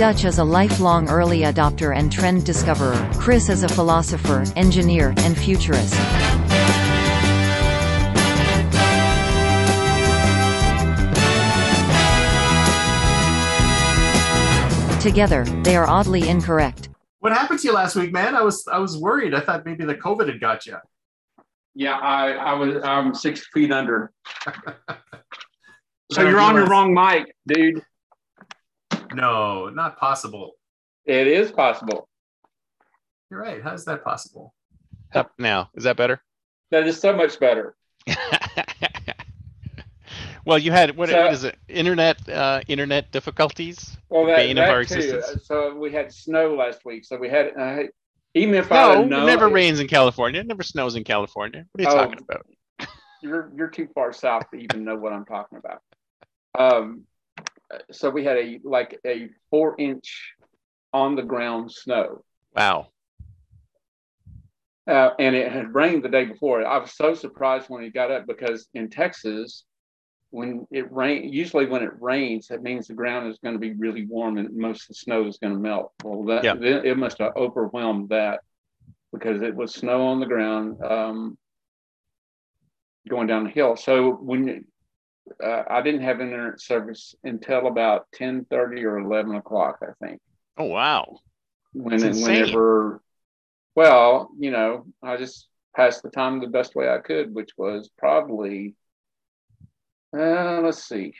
Dutch is a lifelong early adopter and trend discoverer. Chris is a philosopher, engineer, and futurist. Together, they are oddly incorrect. What happened to you last week, man? I was I was worried. I thought maybe the COVID had got you. Yeah, I, I was I'm six feet under. so you're on the wrong mic, dude. No, not possible. It is possible. You're right. How's that possible? Up now. Is that better? That is so much better. well, you had what, So- what is it? Internet uh, internet difficulties. Well, that, Bane of our too. existence. So we had snow last week. So we had uh, even if I No, had known, it never rains in California. It never snows in California. What are you Oh. talking about? You're you're too far south to even know what I'm talking about. Um, so we had a like a four inch on the ground snow. Wow. Uh, and it had rained the day before. I was so surprised when he got up because in Texas, when it rain, usually when it rains, that means the ground is going to be really warm and most of the snow is going to melt. Well, that Yeah. it, it must have overwhelmed that because it was snow on the ground um, going down the hill. So when uh, I didn't have internet service until about ten thirty or eleven o'clock, I think. Oh wow. when whenever well you know i just passed the time the best way i could which was probably uh, let's see.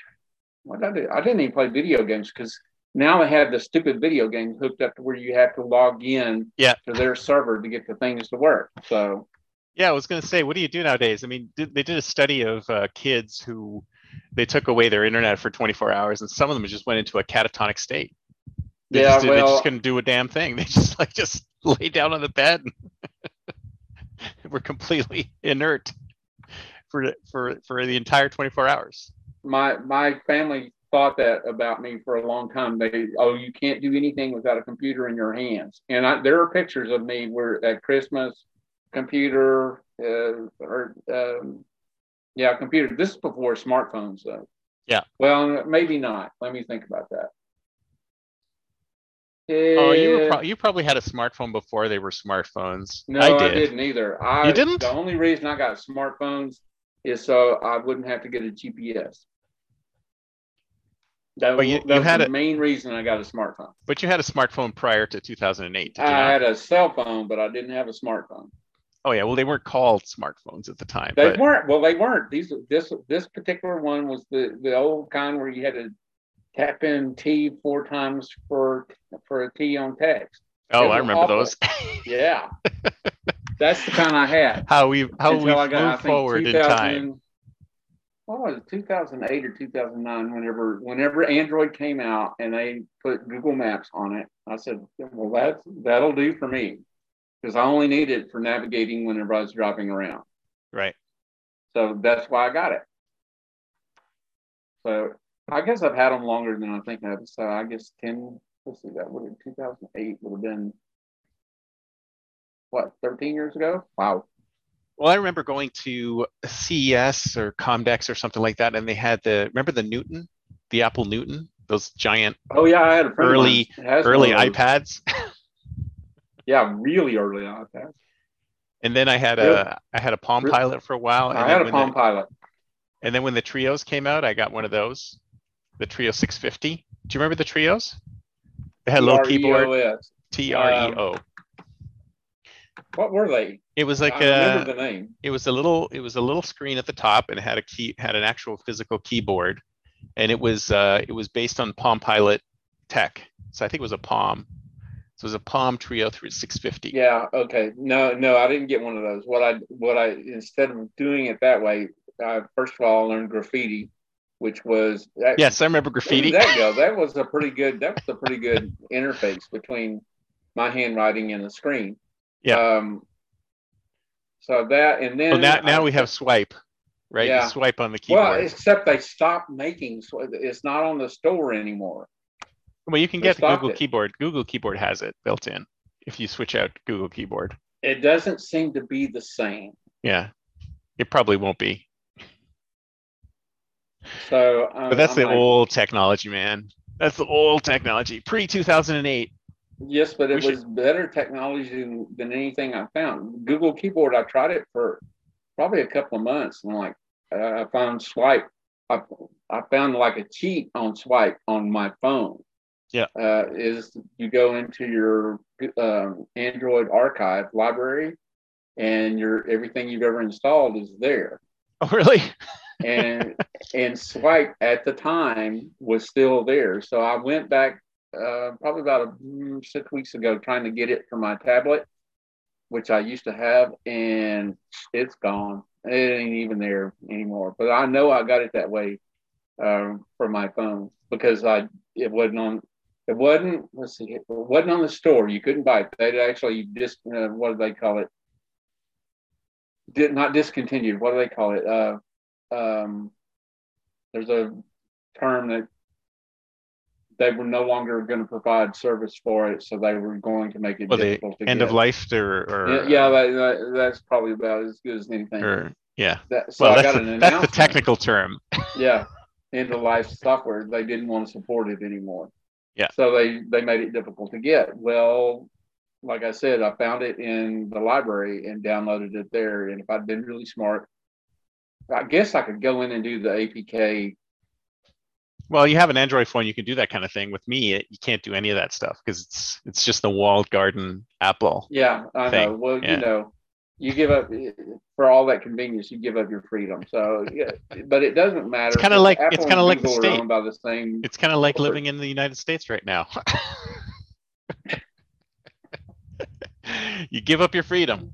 What did i do? I didn't even play video games because now they have the stupid video games hooked up to where you have to log in Yeah. to their server to get the things to work. So Yeah, I was going to say, what do you do nowadays? I mean, did, they did a study of uh, kids who they took away their internet for 24 hours, and some of them just went into a catatonic state. They, Yeah, just, did- they just couldn't do a damn thing. They just like just lay down on the bed and were completely inert for for for the entire 24 hours. my my family thought that about me for a long time. They oh you can't do anything without a computer in your hands. And I, there are pictures of me where at Christmas, computer uh, or um, yeah computer. This is before smartphones though. Yeah. Well, maybe not. Let me think about that. Oh, you were pro- you probably had a smartphone before they were smartphones. no, I did. didn't either. I, You didn't? The only reason I got smartphones is so I wouldn't have to get a GPS. That, But you- you was had the a- main reason I got a smartphone. But you had a smartphone prior to 2008. I not? had a cell phone, but I didn't have a smartphone. Oh yeah, well they weren't called smartphones at the time. They but- weren't. Well, they weren't. These this this particular one was the the old kind where you had to tap in T four times for for a T on text. oh, I remember awful. those. Yeah, that's the kind I had. how we how Until we I got, moved forward in time. What was it, 2008 or 2009? Whenever whenever Android came out and they put Google Maps on it, I said, "Well, that's that'll do for me," because I only need it for navigating whenever I was driving around. Right. So that's why I got it. So I guess I've had them longer than I think I have. So I guess 10, let's see, that would have 2008 would have been what, 13 years ago? Wow. Well, I remember going to CES or Comdex or something like that, and they had the remember the Newton, the Apple Newton, those giant Oh, yeah, I had a friend of Early- mine that has early one of those. iPads. Yeah, really early iPads. And then I had a I had a Palm Really? Pilot for a while. And I had a Palm the, Pilot. and then when the Treos came out, I got one of those, the Treo 650. Do you remember the Treos? They had a little keyboard. T R E O. What were they? It was like I remember a the name. it was a little it was a little screen at the top and it had a key had an actual physical keyboard and it was uh it was based on palm pilot tech so i think it was a palm so it was a palm Treo through 650 Yeah. Okay. No, no, I didn't get one of those. What I, what I, instead of doing it that way, uh, first of all, I learned graffiti, which was that, yes i remember graffiti that go? That was a pretty good. That was a pretty good interface between my handwriting and the screen. Yeah. Um. So that and then well now now I- we have swipe right Yeah. you swipe on the keyboard. Well, except they stopped making. So it's not on the store anymore. Well you can get the google it. keyboard google keyboard has it built in if you switch out google keyboard It doesn't seem to be the same. yeah it probably won't be So, um, but that's I'm the like, old technology man That's the old technology, pre 2008. Yes, but it We should- was better technology than, than anything I found. Google Keyboard, I tried it for probably a couple of months, and like uh, I found Swype. I, I found like a cheat on Swype on my phone. Yeah. uh, is you go into your um, Android archive library, and your everything you've ever installed is there. Oh, really? and and Swype at the time was still there so i went back uh, probably about a, mm, six weeks ago trying to get it for my tablet which i used to have and it's gone it ain't even there anymore but i know i got it that way um, for my phone because i it wasn't on it wasn't let's see it wasn't on the store you couldn't buy it They'd actually just uh, what do they call it did not discontinued what do they call it uh um, there's a term that they were no longer going to provide service for it, so they were going to make it Well, the difficult to End get. of life or, or Yeah, yeah that, that, that's probably about as good as anything. or yeah. That, so Well, I that's got the, that's the technical term. Yeah, end of life software. They didn't want to support it anymore. Yeah. So they they made it difficult to get. Well, like I said, I found it in the library and downloaded it there. And if I'd been really smart, I guess I could go in and do the APK Well, you have an Android phone, you can do that kind of thing. With me, it, you can't do any of that stuff because it's it's just the walled garden Apple. Yeah, I thing. know. Well, Yeah. you know, you give up for all that convenience, you give up your freedom. So, yeah, but it doesn't matter. It's kinda like- Apple it's kinda like the Google state. by the same. It's kind of like living in the United States right now. you give up your freedom.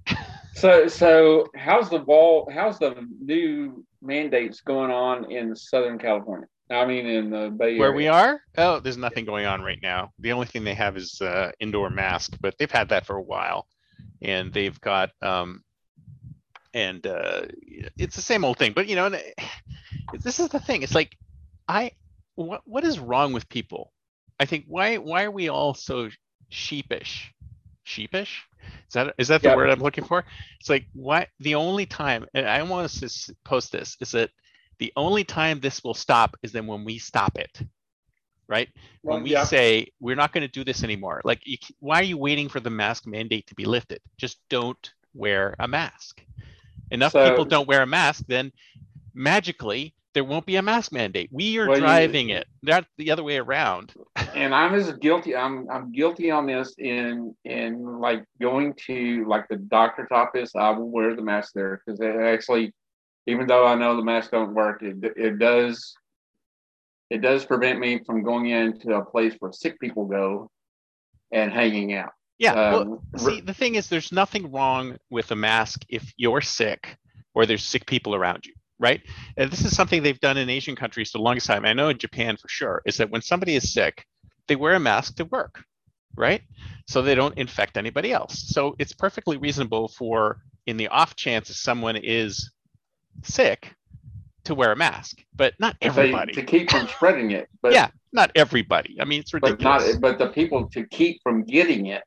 So, so how's the wall? How's the new mandates going on in Southern California? I mean, in the Bay Area. Where we are? Oh, there's nothing going on right now. The only thing they have is uh, indoor mask, but they've had that for a while, and they've got um, and uh, it's the same old thing. But you know, and, this is the thing. It's like I what what is wrong with people? I think why why are we all so sheepish? Sheepish? Is that is that the Yeah. word I'm looking for? It's like why the only time and I want us to post this is that the only time this will stop is then when we stop it. Right? Well, when we yeah. say we're not going to do this anymore. Like you, why are you waiting for the mask mandate to be lifted? Just don't wear a mask. Enough So- people don't wear a mask, then magically there won't be a mask mandate. We are Well, you- driving it, not the other way around. and I'm as guilty. I'm I'm guilty on this in in like going to like the doctor's office. I will wear the mask there because it eh, actually, even though I know the mask don't work, it it does. It does prevent me from going into a place where sick people go, and hanging out. Yeah. well, Um, see, the thing is, there's nothing wrong with a mask if you're sick or there's sick people around you, right? And this is something they've done in Asian countries for the longest time. I know in Japan for sure, is that when somebody is sick, they wear a mask to work, right? So they don't infect anybody else. So it's perfectly reasonable for, in the off chance if someone is sick, to wear a mask, but not if they- everybody. to keep from spreading it. But yeah, not everybody. I mean, it's but ridiculous. not but the people to keep from getting it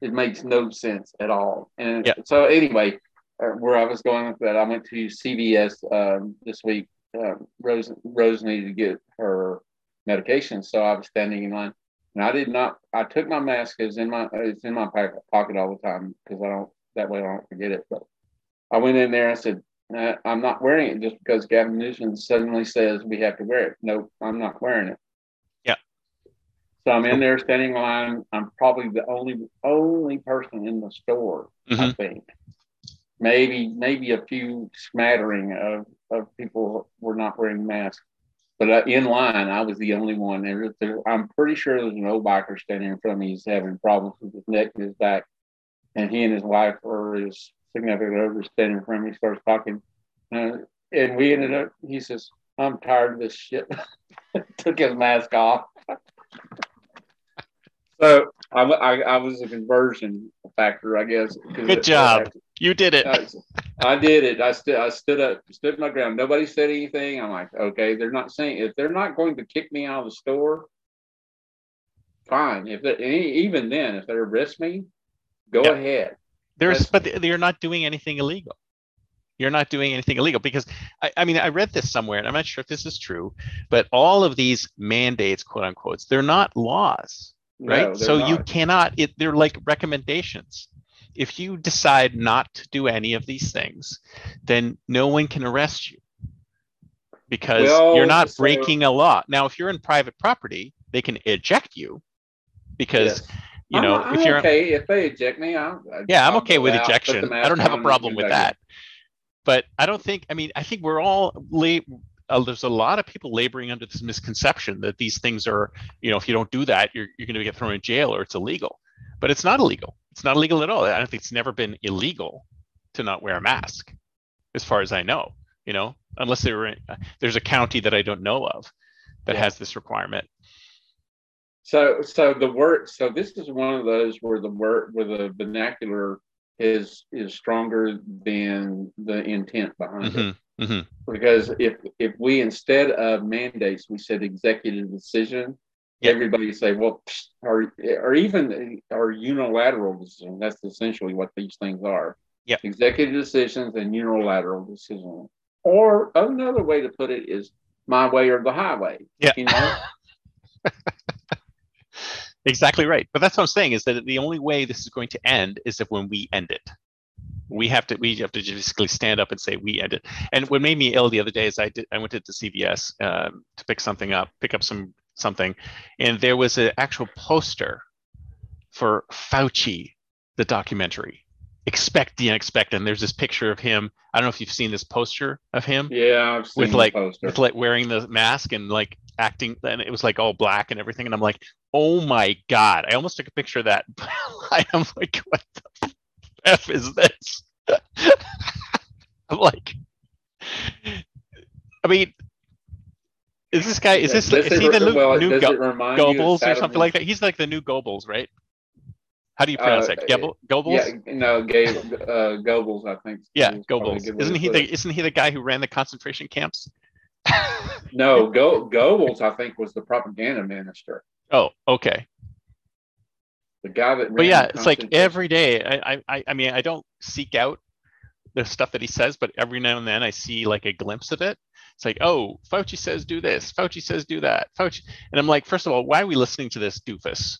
it makes no sense at all and Yeah. so anyway uh, where i was going with that i went to cvs um, this week um, rose rose needed to get her medication so i was standing in line and i did not i took my mask it's in my it's in my pocket, pocket all the time because i don't that way i don't forget it but i went in there and said uh, i'm not wearing it just because gavin newsom suddenly says we have to wear it nope i'm not wearing it Yeah. so I'm in there standing in line. I'm probably the only only person in the store, I Mhm. think. Maybe maybe a few smattering of, of people were not wearing masks. But uh, in line, I was the only one. There, there, I'm pretty sure there's an old biker standing in front of me. He's having problems with his neck and his back. And he and his wife or his significant other standing in front of me, starts talking. Uh, and we ended up, he says, I'm tired of this shit. Took his mask off. So I, I, I was a conversion factor, I guess. Good job. You did it. I, I did it. I stood. I stood up, stood my ground. Nobody said anything. I'm like, okay, they're not saying if they're not going to kick me out of the store, fine. If they, even then, if they arrest me, go Yeah. ahead. There's, but they're not doing anything illegal. You're not doing anything illegal because I, I mean I read this somewhere and I'm not sure if this is true, but all of these mandates, quote unquote, they're not laws, right? No, so they're you cannot. It, they're like recommendations. If you decide not to do any of these things, then no one can arrest you because Well, you're not breaking a law. Now, if you're in private property, they can eject you because Yes. You know I'm, if I'm you're okay if they eject me. I'm, yeah i'm okay with out, ejection. i don't have a problem with that. but i don't think i mean i think we're all la- uh, there's a lot of people laboring under this misconception that these things are you know if you don't do that you're, you're going to get thrown in jail or it's illegal. But it's not illegal. It's not illegal at all. I don't think it's never been illegal to not wear a mask as far as i know you know unless they were in, uh, there's a county that i don't know of that Yeah. has this requirement So, so the word, so this is one of those where the word, where the vernacular is is stronger than the intent behind it. hmm hmm Because if if we instead of mandates, we said executive decision, Yeah. everybody say, well, psh, or or even or unilateral decision. That's essentially what these things are. Yeah. Executive decisions and unilateral decision. Or another way to put it is my way or the highway. Yeah. You know. Exactly right. But that's what I'm saying is that the only way this is going to end is if when we end it. We have to we have to basically stand up and say we end it. And what made me ill the other day is I did I went to the CVS um, to pick something up, pick up some something, and there was an actual poster for Fauci, the documentary. Expect the unexpected. And there's this picture of him. I don't know if you've seen this poster of him Yeah, I've seen with the like poster. with like wearing the mask and like acting and it was like all black and everything and i'm like oh my god i almost took a picture of that i'm like what the f is this i'm like i mean is this guy is this Does is it he the new, well, new Go- it remind you of Goebbels or something like that he's like the new Goebbels right how do you pronounce Uh, that Goebbels? Goebbels? Yeah, no, Gabe, uh, Goebbels, I think. Yeah, Goebbels. Isn't he the it. isn't he the guy who ran the concentration camps? No, Go, Goebbels, I think, was the propaganda minister. oh, okay. The guy that. but yeah it's like every day I, I i mean i don't seek out the stuff that he says but every now and then i see like a glimpse of it it's like oh fauci says do this fauci says do that fauci and i'm like first of all why are we listening to this doofus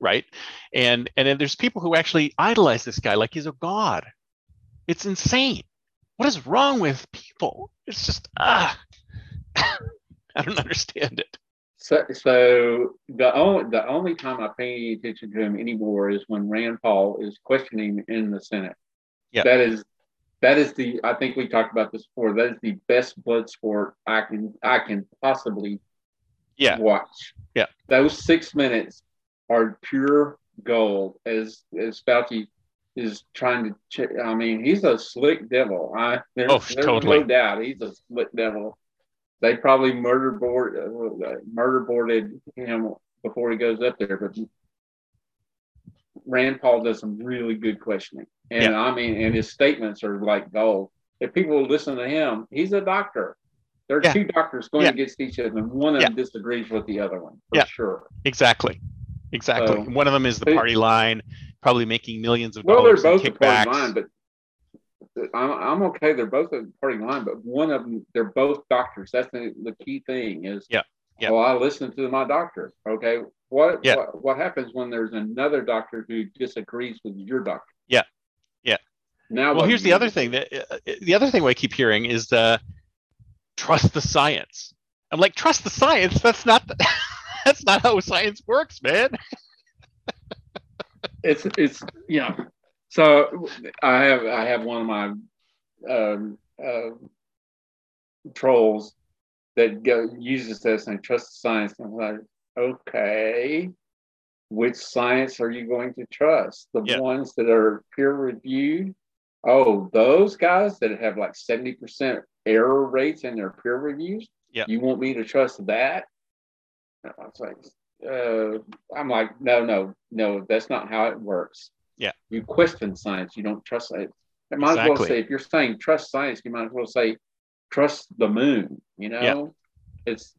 right and and then there's people who actually idolize this guy like he's a god it's insane what is wrong with people it's just ah i don't understand it So, so the only the only time I pay any attention to him anymore is when Rand Paul is questioning in the Senate. Yeah. That is that is the I think we talked about this before. That is the best blood sport I can I can possibly yeah watch. Yeah. Those six minutes are pure gold as as Fauci is trying to ch- I mean, he's a slick devil. I there's, Oh, there's totally. no doubt he's a slick devil. They probably murder board uh, murder boarded him before he goes up there, but Rand Paul does some really good questioning. And I mean, and his statements are like gold. If people listen to him, he's a doctor. There are Yeah. two doctors going Yeah. against each other, and one of Yeah. them disagrees with the other one for Yeah. sure. exactly exactly So- one of them is the party line probably making millions of Well, they're dollars both a party line, but I'm, I'm okay. They're both a party line, but one of them, they're both doctors. That's the, the key thing is, Yeah, yeah. well, I listen to my doctor. Okay. What, Yeah. what, what happens when there's another doctor who disagrees with your doctor? Yeah, yeah. Now, well here's the other thing that uh, the other thing i keep hearing is the trust the science i'm like trust the science that's not the, that's not how science works man it's it's you know so i have i have one of my um uh trolls that go uses this and trust the science and i'm like okay which science are you going to trust the Yeah. ones that are peer reviewed oh those guys that have like 70% error rates in their peer reviews Yeah. you want me to trust that I was like, uh, I'm like, no, no, no, that's not how it works. Yeah. You question science, you don't trust it. I might as well say, if you're saying trust science, you might as well say trust the moon. You know, it's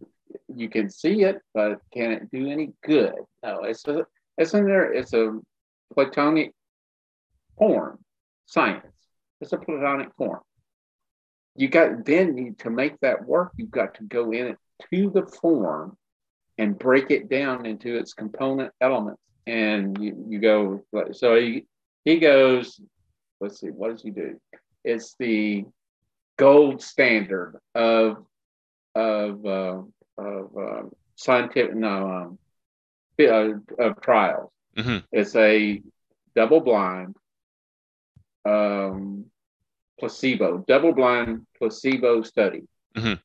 you can see it, but can it do any good? No, it's a it's in there. It's a platonic form science. It's a platonic form. you got then you, to make that work, you've got to go in it to the form and break it down into its component elements. And you, you go so he he goes, let's see, what does he do? It's the gold standard of of uh, of um, scientific no um, uh, of trials. Mhm. It's a double blind um, placebo, double blind placebo study. Mhm.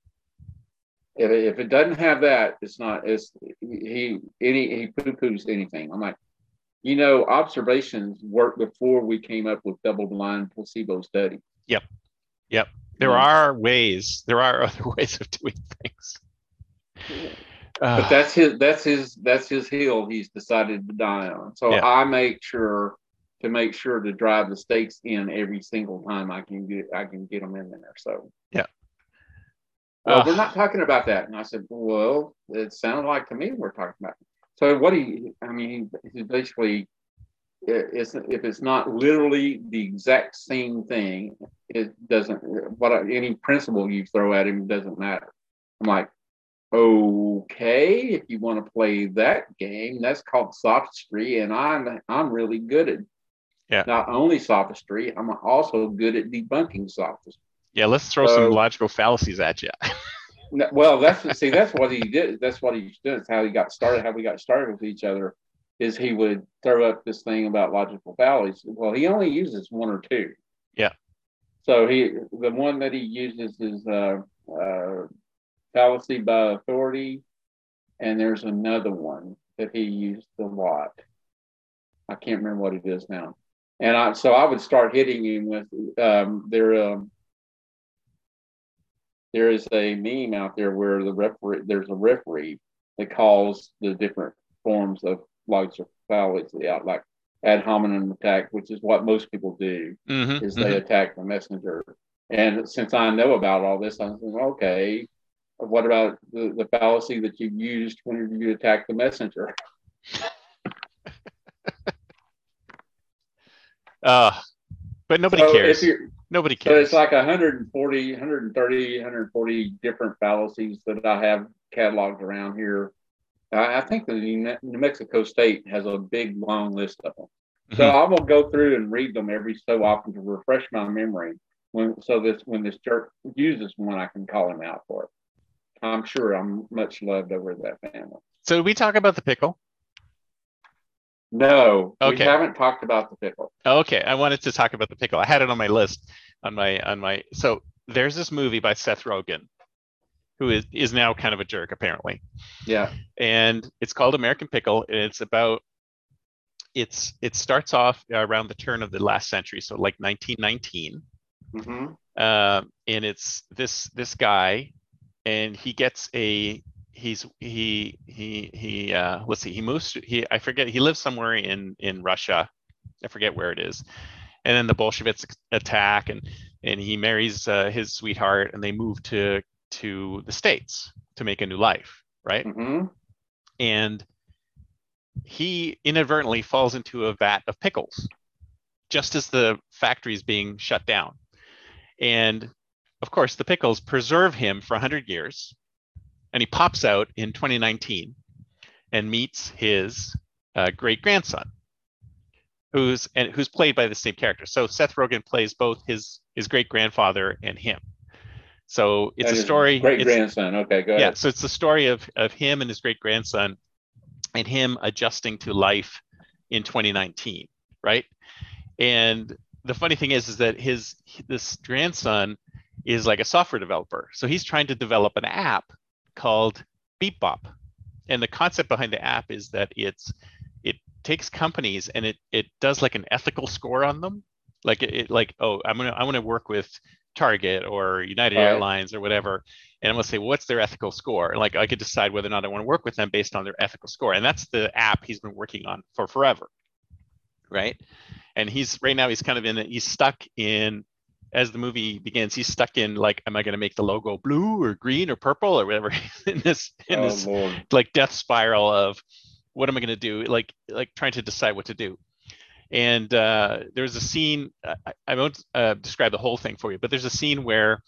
If, it- if it doesn't have that, it's not. It's he any he poo poos anything. I'm like, you know, observations worked before we came up with double blind placebo study. Yep, yep. There Mm. are ways. There are other ways of doing things. but Ah, that's his that's his that's his hill he's decided to die on so Yeah. i make sure to make sure to drive the stakes in every single time i can get i can get them in there so Yeah. Well, Ugh. we're not talking about that and i said well it sounded like to me we're talking about so what he i mean he, basically it- it's, if it's not literally the exact same thing it doesn't what any principle you throw at him doesn't matter i'm like okay if you want to play that game that's called sophistry and i'm i'm really good at Yeah. not only sophistry i'm also good at debunking sophistry yeah, let's throw so- some logical fallacies at you. No, well that's see that's what he did that's what he did it's how he got started how we got started with each other is he would throw up this thing about logical fallacies well he only uses one or two Yeah. so he the one that he uses is uh, uh, fallacy by authority and there's another one that he used a lot i can't remember what it is now and I, so I would start hitting him with um, there. Um, there is a meme out there where the referee there's a referee that calls the different forms of logical fallacy out, like ad hominem attack, which is what most people do, Mhm, is they attack the messenger. And since I know about all this, I'm thinking, okay, what about the, the fallacy that you used when you attack the messenger? Uh, but nobody So if cares. you're- Nobody So cares. it's like 140, 130, 140 different fallacies that I have cataloged around here. I, I think the New Mexico State has a big long list of them. So Mhm. I will go through and read them every so often to refresh my memory. When so this when this jerk uses one, I can call him out for it. I'm sure I'm much loved over that family. So we talk about the pickle? No, we Okay. haven't talked about the pickle. Okay, I wanted to talk about the pickle. I had it on my list on my on my so there's this movie by Seth Rogen who is is now kind of a jerk apparently. Yeah. And it's called American Pickle and it's about it's it starts off around the turn of the last century, so like 1919. Mm-hmm. um, and it's this this guy, and he gets a he's he he he uh, let's see he moves to, he I forget he lives somewhere in in Russia, I forget where it is, and then the Bolsheviks attack and and he marries uh, his sweetheart and they move to to the states to make a new life, right? hmm and he inadvertently falls into a vat of pickles just as the factory is being shut down. And of course, the pickles preserve him for 100 years. And he pops out in 2019 and meets his uh, great grandson, who's and who's played by the same character. So Seth Rogen plays both his his great grandfather and him. So it's a story. Great grandson. Okay, go yeah ahead. Yeah, so it's the story of of him and his great grandson and him adjusting to life in 2019 right and the funny thing is is that his this grandson is like a software developer so he's trying to develop an app called beep bop and the concept behind the app is that it's it takes companies and it it does like an ethical score on them like it, it like oh i'm gonna i want to work with target or united Right. airlines or whatever and I'm gonna say, what's their ethical score? And like I could decide whether or not I want to work with them based on their ethical score. And that's the app he's been working on for forever. Right. And he's right now he's kind of in he's stuck in as the movie begins, he's stuck in like, am I gonna make the logo blue or green or purple or whatever in this in oh this Lord. like death spiral of what am I going to do? Like like trying to decide what to do. And uh, there's a scene. I, I won't uh, describe the whole thing for you, but there's a scene where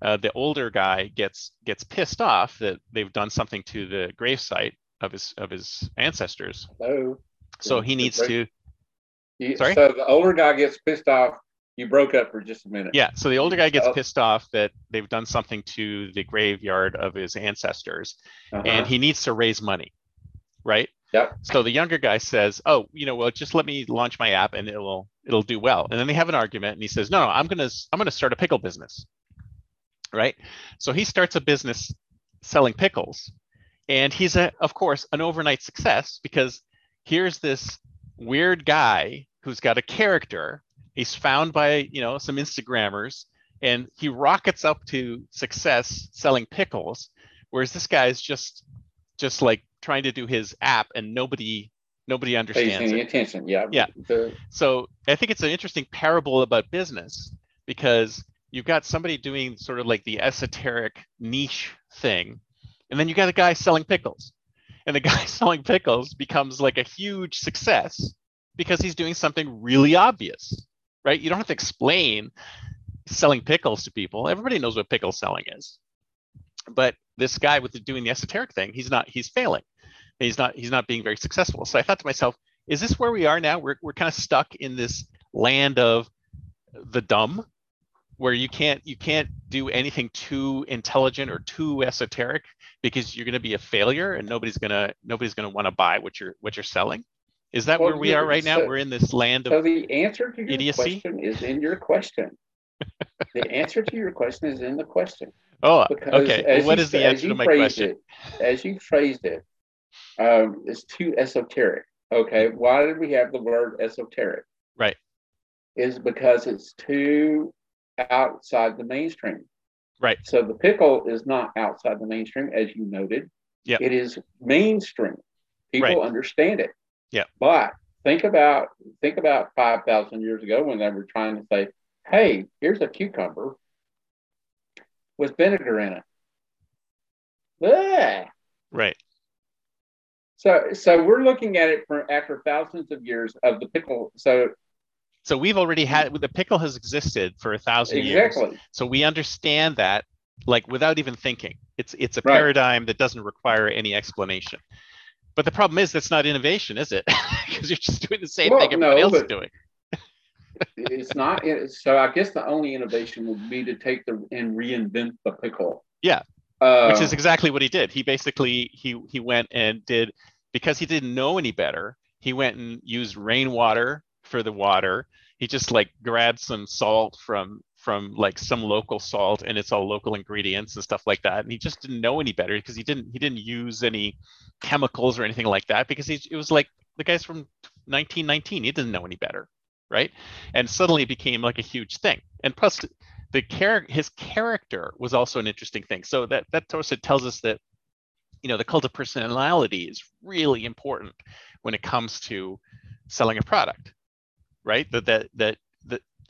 uh, the older guy gets gets pissed off that they've done something to the gravesite of his of his ancestors. So, So he needs to you- Sorry? so the older guy gets pissed off. You broke up for just a minute. yeah. So the older guy gets Oh. pissed off that they've done something to the graveyard of his ancestors, Uh-huh. and he needs to raise money, right? Yep. So the younger guy says, "Oh, you know, well, just let me launch my app, and it'll it'll do well." And then they have an argument, and he says, "No, no, I'm gonna I'm gonna start a pickle business." Right. So he starts a business selling pickles, and he's a, of course, an overnight success because here's this weird guy who's got a character. He's found by you know some Instagrammers, and he rockets up to success selling pickles, whereas this guy is just just like trying to do his app and nobody nobody understands it. attention. Yeah. Yeah. The, So I think it's an interesting parable about business because you've got somebody doing sort of like the esoteric niche thing, and then you got a guy selling pickles. And the guy selling pickles becomes like a huge success because he's doing something really obvious, right? You don't have to explain selling pickles to people. Everybody knows what pickle selling is. But this guy with the, doing the esoteric thing, he's not, he's failing. He's not, he's not being very successful. So I thought to myself, is this where we are now? We're, we're kind of stuck in this land of the dumb where you can't you can't do anything too intelligent or too esoteric because you're going to be a failure and nobody's going to nobody's going to want to buy what you're what you're selling is that Well, where we yeah, are right now we're in this land so of the answer to your idiocy? question is in your question. the answer to your question is in the question. oh Because okay well, what you is the answer to my question It, as you phrased it, um, it's too esoteric. Okay, why did we have the word esoteric? Right. Is because it's too outside the mainstream. Right. So the pickle is not outside the mainstream, as you noted. Yep. It is mainstream. People Right. understand it. Yep. But think about think about five thousand years ago when they were trying to say, "Hey, here's a cucumber with vinegar in it." Bleh. right So, so we're looking at it for after thousands of years of the pickle. So so we've already had the pickle has existed for a thousand years exactly, so we understand that like without even thinking it's it's a Right. paradigm that doesn't require any explanation but the problem is that's not innovation is it because you're just doing the same Well, thing everybody no, else is doing it's not. it- So I guess the only innovation would be to take the and reinvent the pickle. Yeah. Uh, which is exactly what he did he basically he he went and did because he didn't know any better he went and used rainwater for the water he just like grabbed some salt from from like some local salt and it's all local ingredients and stuff like that and he just didn't know any better because he didn't he didn't use any chemicals or anything like that because he, it was like the guys from 1919 he didn't know any better right? And suddenly it became like a huge thing. And plus the character his character was also an interesting thing. So that that also tells us that you know the cult of personality is really important when it comes to selling a product right? That that that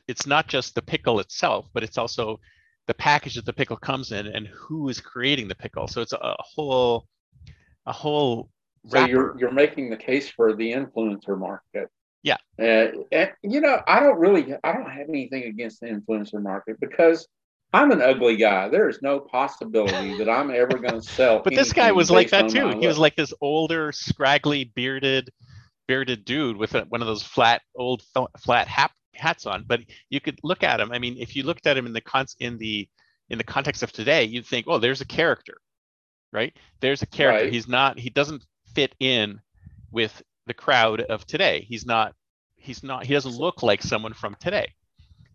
it's not just the pickle itself but it's also the package that the pickle comes in and who is creating the pickle so it's a, a whole a whole so you're you're making the case for the influencer market. Yeah. Uh, and, you know, I don't really, I don't have anything against the influencer market because I'm an ugly guy. There is no possibility that I'm ever going to sell. but this guy was like that too he was like this older scraggly bearded bearded dude with a, one of those flat old flat hat, hats on but you could look at him i mean if you looked at him in the con- in the in the context of today you'd think oh there's a character right? There's a character. Right. he's not he doesn't fit in with the crowd of today. He's not he's not he doesn't look like someone from today.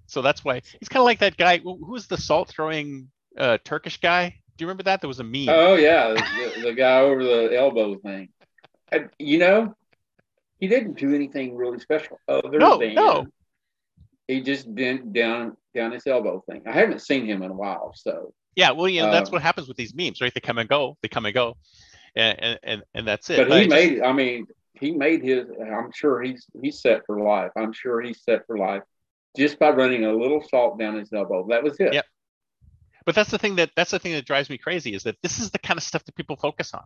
So that's why he's kind of like that guy who was the salt throwing uh turkish guy? Do you remember that? There was a meme. Oh yeah, the, the guy over the elbow thing. And, you know, he didn't do anything really special other No, than no. He just bent down down his elbow thing. I haven't seen him in a while, so Yeah, well, you know, that's Um, what happens with these memes, right? They come and go, they come and go, and and and, that's it. but I he just- made. I mean, he made his. I'm sure he's he's set for life. I'm sure he's set for life just by running a little salt down his elbow. That was it. Yep. but that's the thing that that's the thing that drives me crazy is that this is the kind of stuff that people focus on,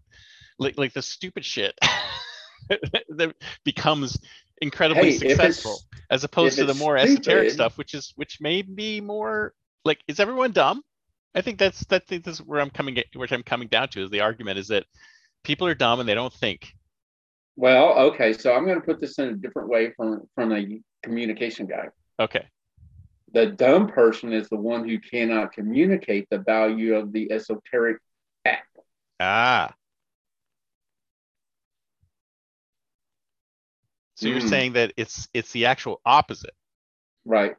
like like the stupid shit that becomes incredibly Hey, successful, as opposed to the more esoteric stuff, which is which may be more like, is everyone dumb? I think that's that. This is where I'm coming. which I'm coming down to is the argument is that people are dumb and they don't think. Well, okay, so I'm going to put this in a different way from from a communication guy. Okay. The dumb person is the one who cannot communicate the value of the esoteric app. Ah. So you're Mm. saying that it's it's the actual opposite. Right.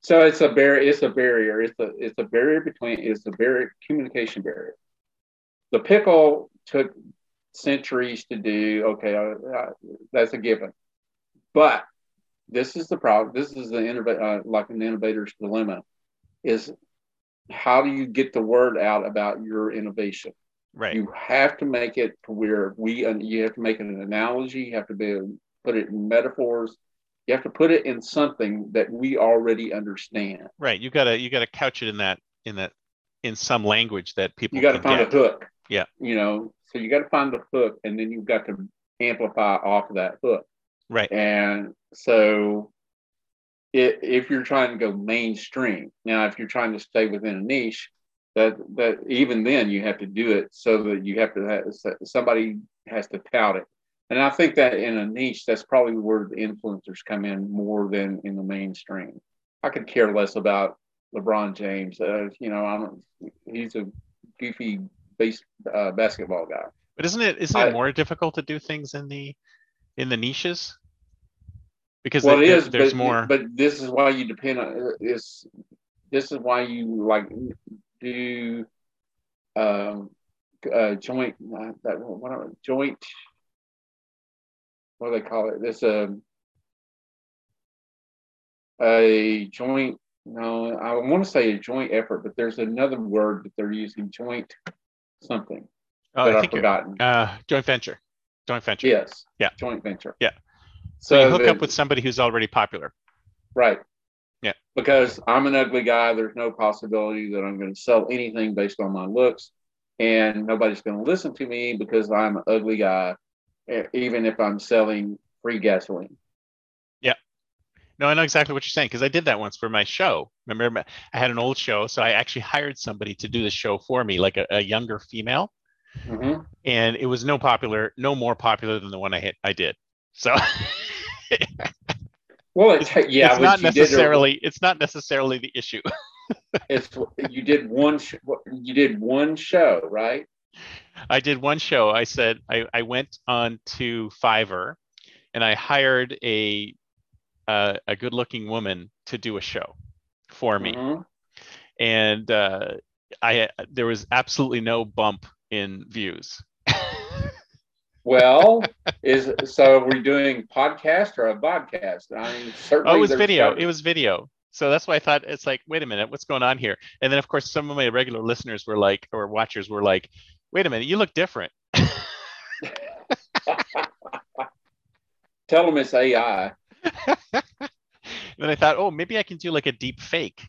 So it's a barrier. It's a barrier. It's a it's a barrier between. It's a barrier communication barrier. The pickle took centuries to do. Okay, uh, uh, that's a given. But this is the problem. This is the innov- uh, like an innovator's dilemma. Is how do you get the word out about your innovation? Right. You have to make it to where we. uh, You have to make it an analogy. You have to be put it in metaphors. You have to put it in something that we already understand. Right. You gotta you gotta couch it in that in that in some language that people You got to find get. a hook. Yeah. You know, so you got to find the hook, and then you've got to amplify off of that hook. Right. And so, if you're trying to go mainstream, now if you're trying to stay within a niche, that that even then you have to do it so that you have to have somebody has to tout it. And I think that in a niche, that's probably where the influencers come in more than in the mainstream. I could care less about LeBron James. Uh, you know, I'm he's a goofy base uh, basketball guy. But isn't it isn't I- it more difficult to do things in the in the niches? Because well, there- it is. there's but, more. But this is why you depend on this. This is why you like do um, uh, joint. Uh, that what are, joint. What do they call it? This um a joint. No, I want to say a joint effort, but there's another word that they're using. Joint something oh, that I you're, forgotten. uh, joint venture. Joint venture. Yes. Yeah. Joint venture. Yeah. So, you hook up with somebody who's already popular. Right. Yeah. Because I'm an ugly guy. There's no possibility that I'm going to sell anything based on my looks. And nobody's going to listen to me because I'm an ugly guy, even if I'm selling free gasoline. Yeah. No, I know exactly what you're saying because I did that once for my show. Remember, I had an old show, so I actually hired somebody to do the show for me, like a, a younger female, Mhm. and it was no popular, no more popular than the one I hit, I did. So Well, it, yeah, it's not you did a- necessarily it's not necessarily the issue. it's you did one sh- you did one show, right? I did one show. I said I, I went on to Fiverr and I hired a uh, a good looking woman to do a show for me. Mhm. And uh, I there was absolutely no bump in views. Well, is so we're doing podcast or a podcast? I mean, certainly Oh, it was video. gotta- It was video. So that's why I thought it's like, wait a minute, what's going on here? And then of course some of my regular listeners were like, or watchers were like, wait a minute, you look different. Tell them it's AI. Then I thought, oh, maybe I can do like a deep fake.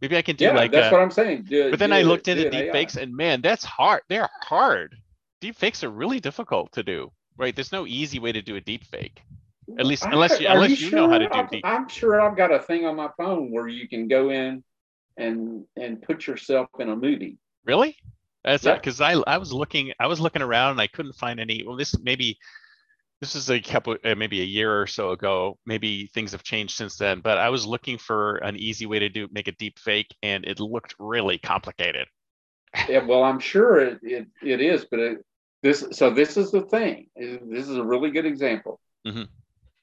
Maybe I can do Yeah, like that's a, what I'm saying. Do, but then I looked into deep AI. fakes and man, that's hard. They're hard. Deep fakes are really difficult to do. Right? There's no easy way to do a deep fake. At least unless you are unless you know how to do I'm- deep. I'm sure I've got a thing on my phone where you can go in and and put yourself in a movie. Really? That's Yeah. because I I was looking I was looking around and I couldn't find any. Well, this maybe this is a couple uh, maybe a year or so ago. Maybe things have changed since then. But I was looking for an easy way to do make a deep fake, and it looked really complicated. Yeah, well, I'm sure it it, it is, but it, this so this is the thing. This is a really good example. Mhm.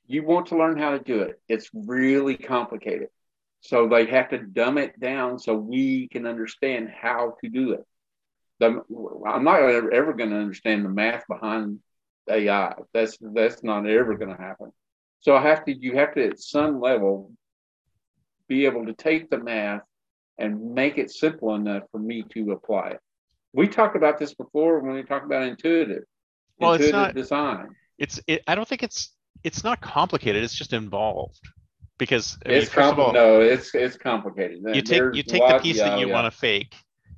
You want to learn how to do it. It's really complicated. So they have to dumb it down so we can understand how to do it. The, I'm not ever, ever going to understand the math behind AI. That's that's not ever going to happen. So I have to you have to at some level be able to take the math and make it simple enough for me to apply it. We talked about this before when we talked about intuitive. Well, it's intuitive not- design. It's it, I don't think it's it's not complicated. It's just involved because I mean, It's of all, no, it's it's complicated. you take you take the piece yeah, that you yeah. want to fake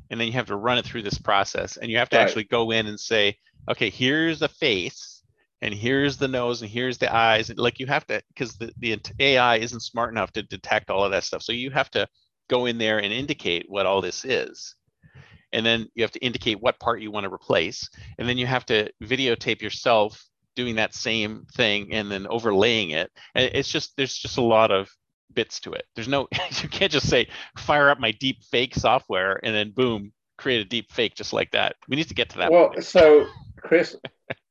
and then you have to run it through this process and you have to Right. actually go in and say okay here's the face and here's the nose and here's the eyes and like you have to because the, the ai isn't smart enough to detect all of that stuff so you have to go in there and indicate what all this is. And then you have to indicate what part you want to replace. And then you have to videotape yourself doing that same thing and then overlaying it. And it's just, there's just a lot of bits to it. There's no, you can't just say, fire up my deep fake software and then boom, create a deep fake just like that. We need to get to that. Well, point. so Chris,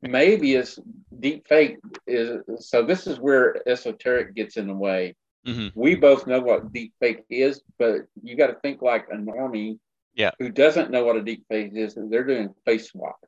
maybe it's deep fake is so this is where esoteric gets in the way. Mhm. We both know what deep fake is, but you got to think like a normie Yeah. who doesn't know what a deep fake is, and they're doing face swap.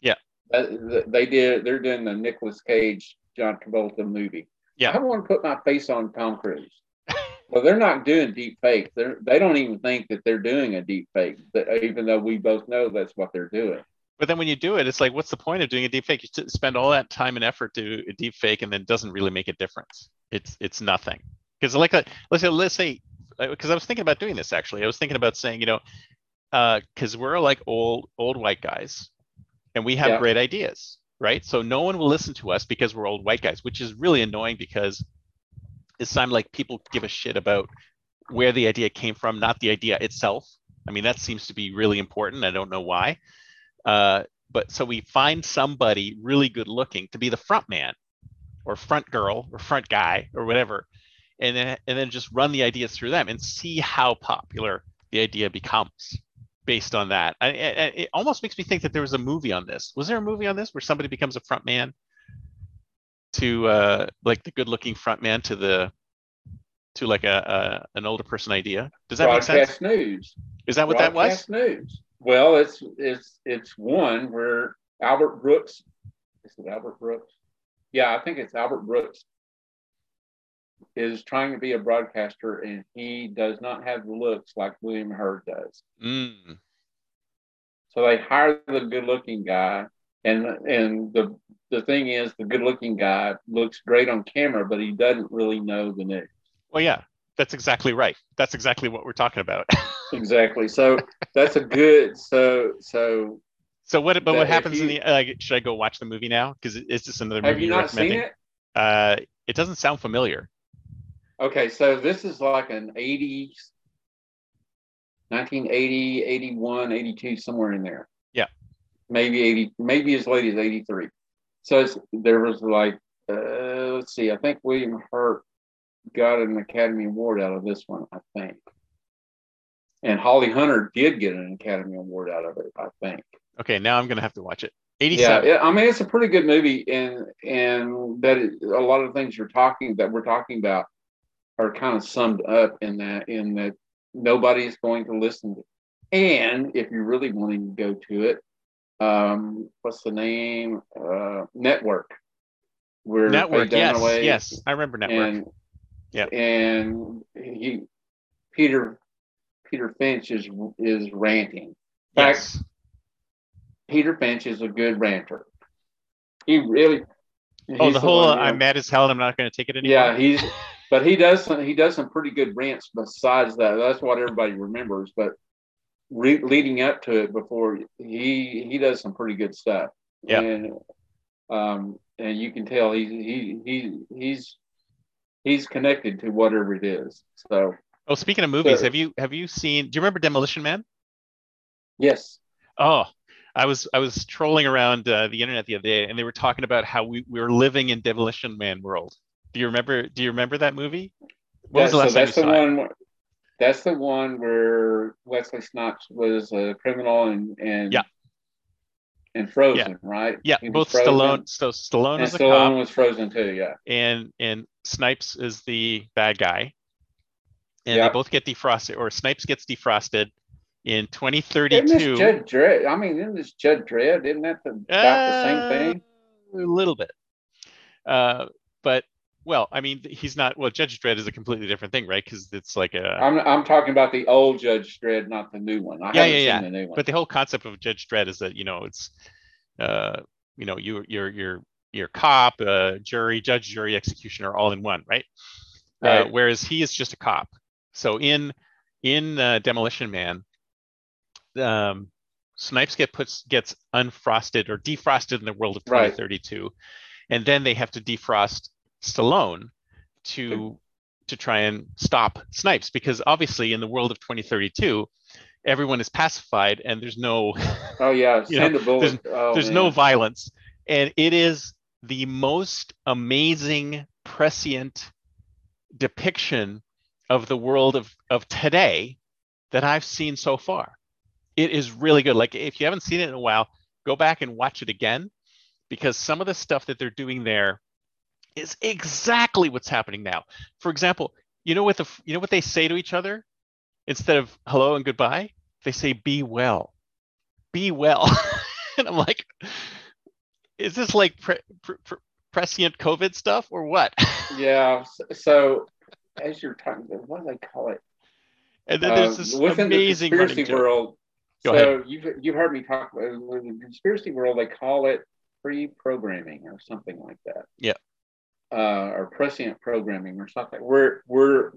Yeah. That- they did. They're doing the Nicolas Cage, John Travolta movie. Yeah. I want to put my face on Tom Cruise. well, they're not doing deep fake. They're they don't even think that they're doing a deep fake, but uh, even though we both know that's what they're doing. But then when you do it, it's like, what's the point of doing a deep fake? You spend all that time and effort to a deep fake, and then it doesn't really make a difference. It's it's nothing. Because like, a, let's say, let's say, uh, because I was thinking about doing this actually. I was thinking about saying, you know, because we're like old old white guys, and we have Yeah. great ideas, right? So no one will listen to us because we're old white guys, which is really annoying because it's time like people give a shit about where the idea came from, not the idea itself. I mean, that seems to be really important. I don't know why. Uh, but so we find somebody really good looking to be the front man or front girl or front guy or whatever and then and then just run the ideas through them and see how popular the idea becomes based on that I, I- it almost makes me think that there was a movie on this was there a movie on this where somebody becomes a front man to uh like the good looking front man to the to like a, a an older person idea does that make Broadcast sense news. is that what that was Broadcast News. Well, it's it's it's one where Albert Brooks. Is it Albert Brooks? Yeah, I think it's Albert Brooks. Is trying to be a broadcaster, and he does not have the looks like William Hurt does. mm. So they hire the good-looking guy, and and the the thing is, the good-looking guy looks great on camera, but he doesn't really know the news. well yeah that's exactly right that's exactly what we're talking about Exactly. So that's a good. So so So what? But what happens in the? Uh, should I go watch the movie now? Because it's just another have movie you you're not seen it? Uh, it doesn't sound familiar. Okay, so this is like an 80s, 1980, 81, 82, somewhere in there. Yeah. Maybe 80, maybe as late as 83. So it's, there was like, uh, let's see, I think William Hurt got an Academy Award out of this one, I think. And Holly Hunter did get an Academy Award out of it, I think. Okay, now I'm gonna have to watch it. Yeah, 87. yeah, I mean it's a pretty good movie, and and that is, a lot of things you're talking that we're talking about are kind of summed up in that in that nobody's going to listen to. And if you're really wanting to go to it, um, what's the name? Uh, Network. Where Network. Yes, yes, I remember Network. And Yep. and he Peter Peter Finch is is ranting. In fact, yes. Peter Finch is a good ranter. He really. Oh, the whole I'm mad as hell and I'm not gonna take it anymore. Yeah, he's, but he does some. He does some pretty good rants. Besides that, that's what everybody remembers. But re- leading up to it, before he he does some pretty good stuff. Yeah. And um, and you can tell he's he he he's he's connected to whatever it is. So Oh, speaking of movies, So- have you have you seen? Do you remember Demolition Man? yes, Oh, I was I was trolling around uh, the internet the other day, and they were talking about how we, we were living in Demolition Man world. Do you remember? Do you remember that movie? What was the last so that's the one. where- That's the one where Wesley Snipes was a criminal and and Yeah. and frozen, right? Yeah, He both frozen, Stallone. So Stallone and Stallone cop, was frozen too. Yeah, and and Snipes is the bad guy, and Yeah. they both get defrosted, or Snipes gets defrosted in isn't 2032. this Judge Dredd? I mean, isn't this Judge Dredd? Isn't that the, about the same Uh, thing? A little bit. Uh, but well, I mean, he's not. Well, Judge Dredd is a completely different thing, right? Because it's like a. I'm I'm talking about the old Judge Dredd, not the new one. I Yeah, yeah, yeah. the new one. But the whole concept of Judge Dredd is that you know it's, uh, you know, you you're you're you're cop, uh, jury, judge, jury, executioner, all in one, right? Uh, Right. whereas he is just a cop. So in in uh, Demolition Man, um, Snipes get puts gets unfrosted or defrosted in the world of Right. 2032, and then they have to defrost Stallone to to try and stop snipes because obviously in the world of 2032 everyone is pacified and there's no Oh yeah, You know, bullet. there's- Oh, there's no violence. And it is the most amazing prescient depiction of the world of of today that i've seen so far. It is really good. Like if you haven't seen it in a while go back and watch it again because some of the stuff that they're doing there is exactly what's happening now for example you know what the you know what they say to each other instead of hello and goodbye they say be well be well and i'm like is this like pre- pre- pre- prescient covid stuff or what Yeah. So as you're talking, what do they call it? and then there's Uh, this amazing the conspiracy world. Go so you've you've heard me talk about in the conspiracy world. They call it pre-programming or something like that. Yeah. Uh, or prescient programming or something. Where where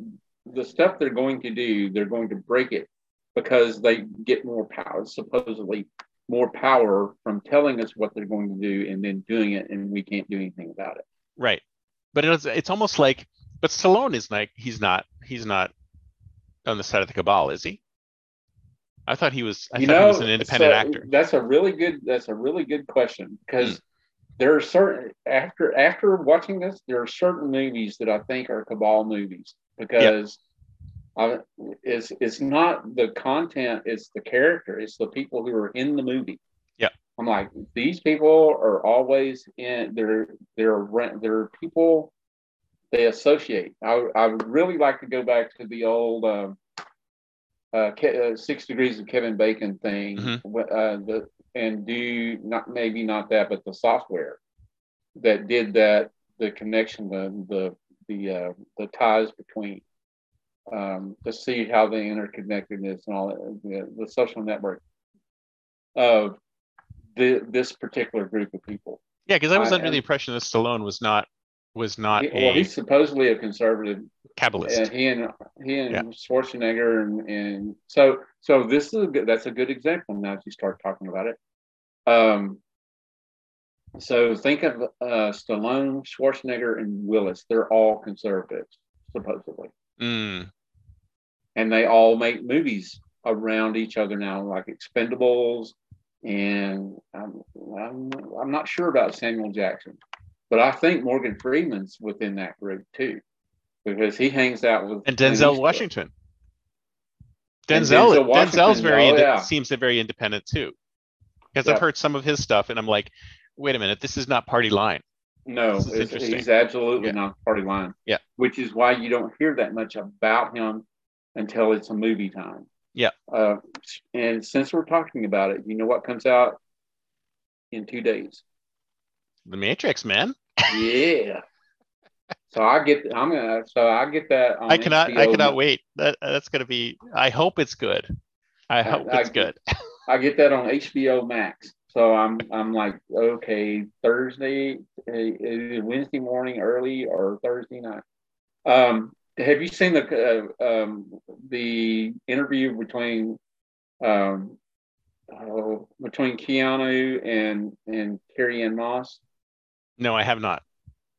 the stuff they're going to do, they're going to break it because they get more power, supposedly more power from telling us what they're going to do and then doing it, and we can't do anything about it. right but it's it's almost like but Stallone is like he's not he's not on the side of the cabal is he i thought he was i you thought know, he was an independent so actor. That's a really good. That's a really good question because there are certain after after watching this, there are certain movies that I think are cabal movies because I, it's it's not the content, it's the character, it's the people who are in the movie. Yeah. I'm like these people are always in. They're they're rent- they're people they associate. I I would really like to go back to the old. Um, uh, uh, six degrees of Kevin Bacon thing, Mhm. uh, the and do not maybe not that, but the software that did that, the connection, the the the uh, the ties between um, to see how the interconnectedness and all that, the, the social network of the, this particular group of people. yeah because i was I under the impression that Stallone was not was not He- well, he's supposedly a conservative cabalist and he and he and Yeah. Schwarzenegger and, and so so this is a good that's a good example now that you start talking about it. Um so think of uh Stallone, Schwarzenegger, and Willis. They're all conservatives, supposedly. Mm, And they all make movies around each other now, like expendables. And I'm, I'm, I'm not sure about Samuel Jackson, but I think Morgan Freeman's within that group too, because he hangs out with and denzel washington denzel, Denzel denzel's very oh, yeah. seems very independent too because Yeah. i've heard some of his stuff and i'm like wait a minute this is not party line No, it's- he's absolutely Yeah. not party line. Yeah. Which is why you don't hear that much about him until it's a movie time. Yeah. Uh, and since we're talking about it, you know what comes out in two days? The matrix man Yeah. so I get, I'm gonna, so I get that. On i cannot i HBO cannot wait that that's going to be i hope it's good i hope I- it's good I get that on HBO Max. So I'm I'm like, okay, Thursday, uh, either Wednesday morning early or Thursday night. Um, have you seen the uh, um, the interview between um, oh, between Keanu and and Carrie Ann Moss? No i have not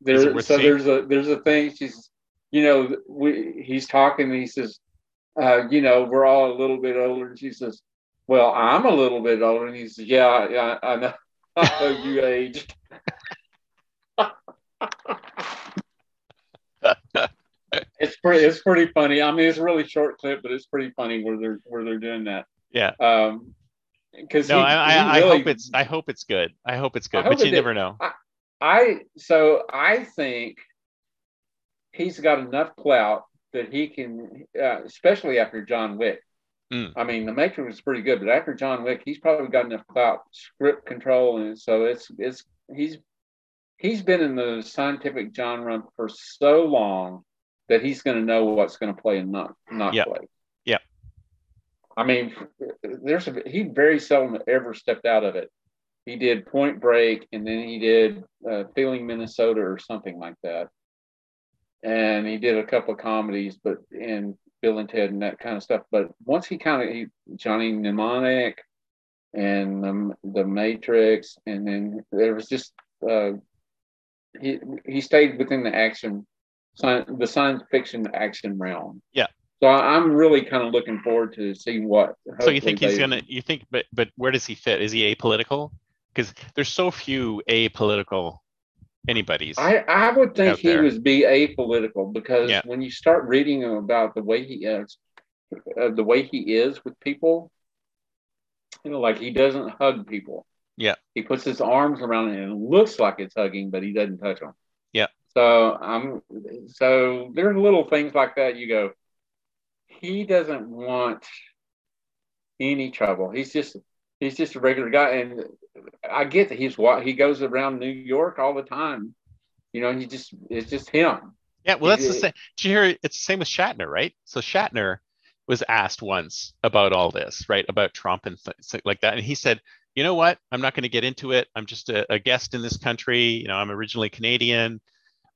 There, so seeing? there's a there's a thing. She's, you know, we he's talking. And he says, uh, you know, we're all a little bit older. And she says, well, I'm a little bit older. And he says, yeah, yeah, I know. I know you aged. it's pretty. It's pretty funny. I mean, it's a really short clip, but it's pretty funny where they're where they're doing that. Yeah. Um, because no he, I, I, he I hope it's i hope it's good i hope it's good but you it- never know I so I think he's got enough clout that he can, uh, especially after John Wick. Mm. I mean, The Matrix was pretty good, but after John Wick, he's probably got enough clout, script control, and so it's it's he's he's been in the scientific genre for so long that he's going to know what's going to play and not not Yeah. play. Yeah. I mean, there's a, he very seldom ever stepped out of it he did Point Break, and then he did uh, Feeling Minnesota or something like that. And he did a couple of comedies, but in Bill and Ted and that kind of stuff. But once he kind of he Johnny Mnemonic and the, the Matrix, and then there was just uh, he he stayed within the action science, the science fiction action realm. Yeah. So I'm really kind of looking forward to see what. So you think he's they- gonna? You think, but but where does he fit? Is he apolitical? Because there's so few apolitical anybody's. I, I would think he there. would be apolitical because Yeah. when you start reading him about the way he is, uh, the way he is with people, you know, like he doesn't hug people. Yeah. He puts his arms around it and it looks like it's hugging, but he doesn't touch them. Yeah. So I'm so there's little things like that. You go, he doesn't want any trouble. He's just he's just a regular guy, and I get that he's what he goes around New York all the time. You know, And he just it's just him. Yeah, well, that's the same. Did you hear? It's the same with Shatner, right? So Shatner was asked once about all this, right? About Trump and things like that, and he said, "You know what? I'm not going to get into it. I'm just a, a guest in this country. You know, I'm originally Canadian,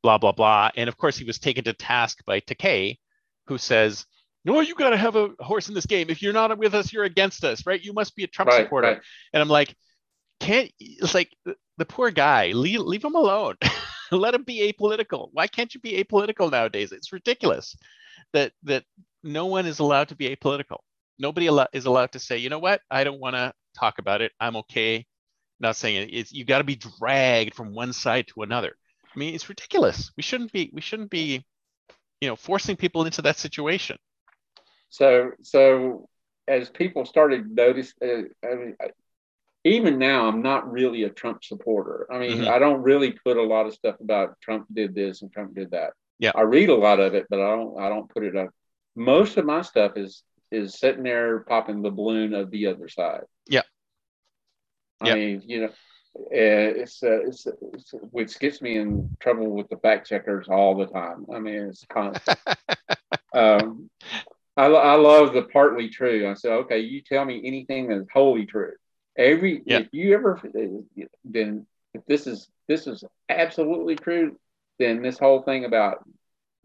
blah blah blah." And of course, he was taken to task by Takei, who says, "No, you got to have a horse in this game. If you're not with us, you're against us, right? You must be a Trump Right, supporter." right. And I'm like, can't it's like the, poor guy, leave, leave him alone. Let him be apolitical. Why can't you be apolitical nowadays? It's ridiculous that that no one is allowed to be apolitical. Nobody is allowed to say, you know what, I don't want to talk about it. I'm okay. Not saying it. It's you got to be dragged from one side to another. I mean, it's ridiculous. We shouldn't be. We shouldn't be, you know, forcing people into that situation. So so as people started notice, uh, I mean, even now, I'm not really a Trump supporter. I mean, Mhm. I don't really put a lot of stuff about Trump did this and Trump did that. Yeah. I read a lot of it, but I don't I don't put it up. Most of my stuff is is sitting there popping the balloon of the other side. Yeah. I Yeah. mean, you know, uh, it's, uh, it's, it's which gets me in trouble with the fact checkers all the time. I mean, it's constant. um, I, I love the partly true. I said, okay, you tell me anything that's wholly true. Every Yeah. if you ever then if this is this is absolutely true, then this whole thing about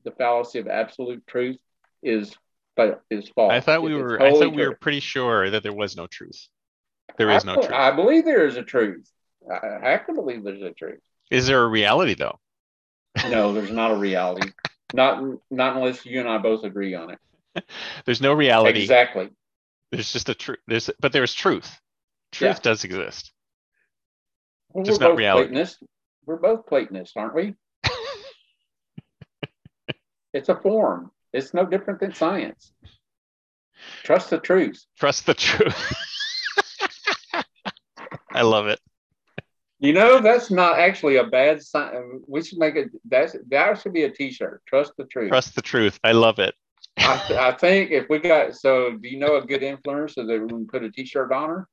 the fallacy of absolute truth is but is false. I thought we It's were. I thought we true. were pretty sure that there was no truth. There is I, no truth. I believe there is a truth. I I have to believe there's a truth. Is there a reality though? No, there's not a reality. Not not unless you and I both agree on it. There's no reality. Exactly. There's just a truth. There's but there's truth. Truth Yeah. does exist. Well, Just we're not both reality. Platonists. We're both Platonists, aren't we? it's a form. It's no different than science. Trust the truth. Trust the truth. I love it. You know, that's not actually a bad sign. We should make it. That's that should be a T-shirt. Trust the truth. Trust the truth. I love it. I, I think if we got so, do you know a good influencer that we can put a T-shirt on her?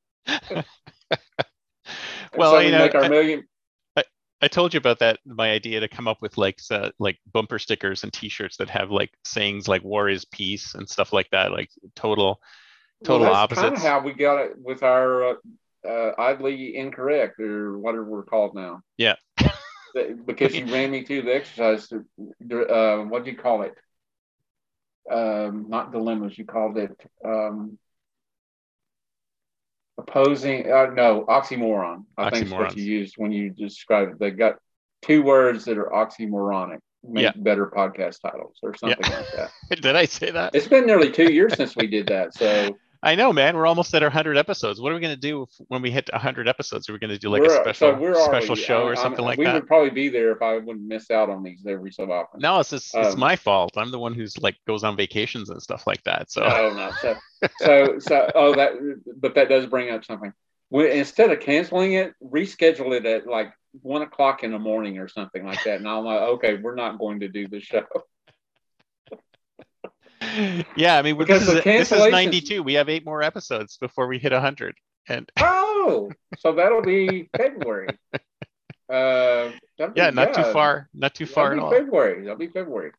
Well, so you we know, make our I- million. I told you about that. My idea to come up with like uh, like bumper stickers and T-shirts that have like sayings like "War is peace" and stuff like that. Like total, total well, that's Kind of how we got it with our uh, uh, oddly incorrect or whatever we're called now. Yeah. Because you ran me through the exercise. Uh, what do you call it? Um, not dilemmas. You called it um, opposing. Uh, no, oxymoron. I think is what you used when you described. They got two words that are oxymoronic. Make Yeah. better podcast titles or something like that. Did I say that? It's been nearly two years since we did that. So I know, man. We're almost at our hundred episodes. What are we gonna do if, when we hit hundred episodes? Are we gonna do like a We're- special so we're special show I'm- or I'm- something like we that? We would probably be there if I wouldn't miss out on these every so often. No, it's just, it's Um, my fault. I'm the one who's like goes on vacations and stuff like that. So No, no. So, so, so, oh, that, but that does bring up something. We, instead of canceling it, reschedule it at like one o'clock in the morning or something like that. And I'm like, okay, we're not going to do the show. Yeah, I mean, Because this is, this is 92. We have eight more episodes before we hit 100. And Oh, so that'll be February. Uh, be- yeah, not too far, not too far at that'll all. February. That'll be February.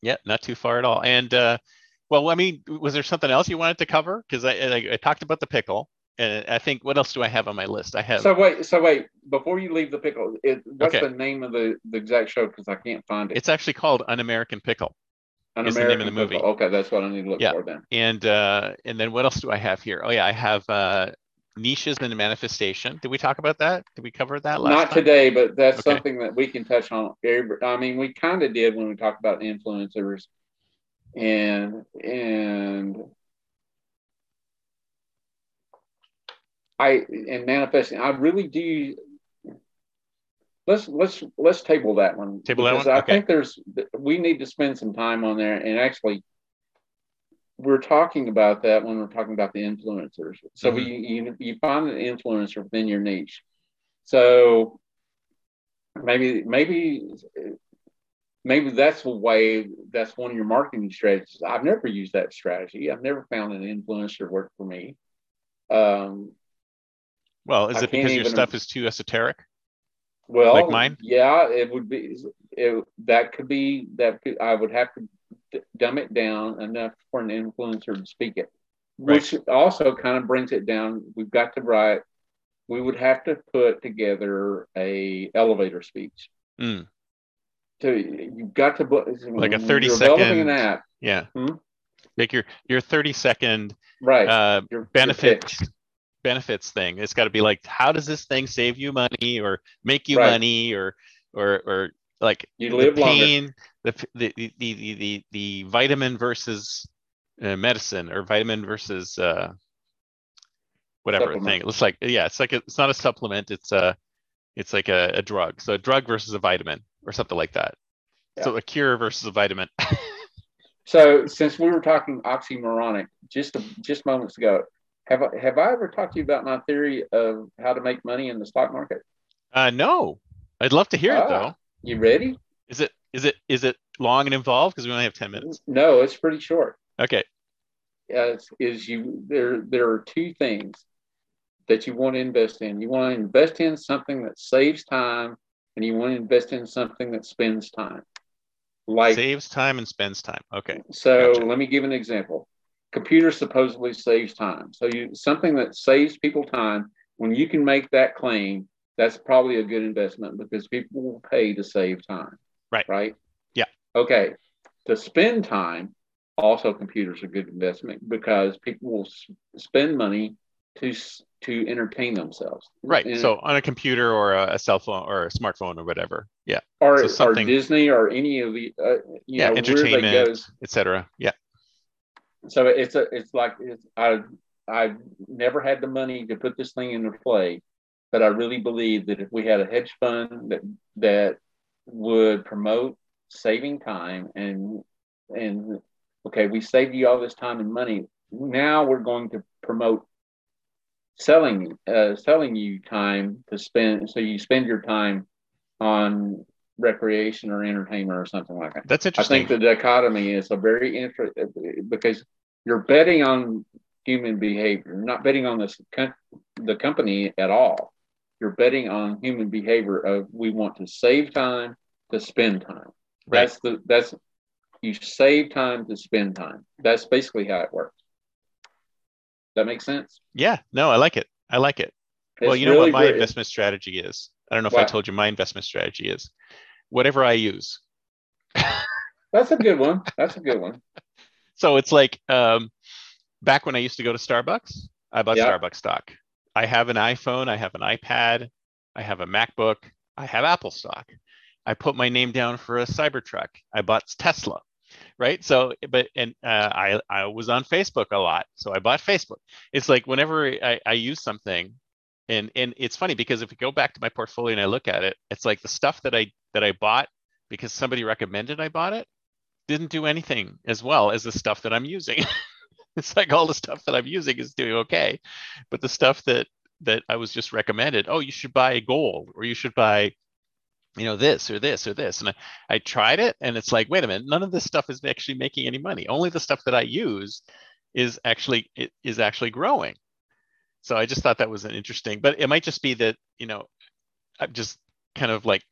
Yeah, not too far at all. And uh, well, I mean, was there something else you wanted to cover? Because I, I I talked about the pickle, and I think what else do I have on my list? I have So wait, so wait, before you leave the pickle, it, what's Okay. the name of the, the exact show? Because I can't find it. it's actually called An American Pickle. An is the name of the movie. Pickle. Okay, that's what I need to look Yeah. for then. And uh, and then what else do I have here? Oh yeah, I have uh, niches and manifestation. Did we talk about that? Did we cover that last Not time? today, but that's Okay. something that we can touch on. I mean, we kind of did when we talked about influencers and and I and manifesting. I really do. Let's let's let's table that one. Table that one? I Okay. think there's we need to spend some time on there and actually we're talking about that when we're talking about the influencers. So we you, you find an influencer within your niche. So maybe maybe maybe that's the way that's one of your marketing strategies. I've never used that strategy. I've never found an influencer work for me. Um, Well, is I it because your even- stuff is too esoteric? Well, Like mine? Yeah, it would be. It, that could be that. Could, I would have to d- dumb it down enough for an influencer to speak it, Right. which also kind of brings it down. We've got to write. We would have to put together a elevator speech. Mm, So you've got to put Like a when 30 you're second- app, yeah. Hmm? Like your your 30 second right? uh, your, your benefits thing. It's got to be like, how does this thing save you money or make you Right. money or or or like You the live longer. pain, the the the the the, the vitamin versus uh, medicine or vitamin versus uh, whatever Supplement. thing. It looks like yeah, it's like a, it's not a supplement. It's a it's like a, a drug. So a drug versus a vitamin or something like that. So a cure versus a vitamin. So since we were talking oxymoronic just just moments ago, have I, have I ever talked to you about my theory of how to make money in the stock market? uh, no, I'd love to hear it Ah. though. You ready? Is it is it is it long and involved? Because we only have ten minutes. No, it's pretty short. Okay. Uh, is you there there are two things that you want to invest in. You want to invest in something that saves time, and you want to invest in something that spends time. Like Saves time and spends time. Okay. So Gotcha. let me give an example. Computer supposedly saves time. So you something that saves people time. When you can make that claim, that's probably a good investment because people will pay to save time. Right. Right. Yeah. Okay. To spend time, also computers are a good investment because people will s- spend money to s- to entertain themselves. Right. And- So on a computer or a, a cell phone or a smartphone or whatever. Yeah. or, so or something- Disney or any of the uh, you Yeah. know Entertainment, etc. Yeah. So it's a it's like it's I I've never had the money to put this thing into play, but I really believe that if we had a hedge fund that that would promote saving time and and okay, we saved you all this time and money. Now we're going to promote selling uh, selling you time to spend so you spend your time on recreation or entertainment or something like that. That's interesting. I think the dichotomy is a very interesting because you're betting on human behavior, not betting on this com- the company at all. You're betting on human behavior of we want to save time to spend time. Right. That's the that's you save time to spend time. That's basically how it works. That makes sense. yeah. No, I like it. I like it. well, you know really what my great. investment strategy is. I don't know if I told you my investment strategy is. Whatever I use. That's a good one. That's a good one. So it's like um, back when I used to go to Starbucks, I bought Yeah. Starbucks stock. I have an iPhone, I have an iPad, I have a MacBook, I have Apple stock. I put my name down for a Cybertruck. I bought Tesla, right? So, but and uh, I I was on Facebook a lot, so I bought Facebook. It's like whenever I, I use something, and and it's funny because if we go back to my portfolio and I look at it, it's like the stuff that I that I bought because somebody recommended I bought it didn't do anything as well as the stuff that I'm using. it's like all the stuff that I'm using is doing okay, but the stuff that that I was just recommended, oh, you should buy gold or you should buy, you know, this or this or this, and I, I tried it, and it's like, wait a minute, none of this stuff is actually making any money. Only the stuff that I use is actually is actually growing. So I just thought that was an interesting, but it might just be that you know, I'm just kind of like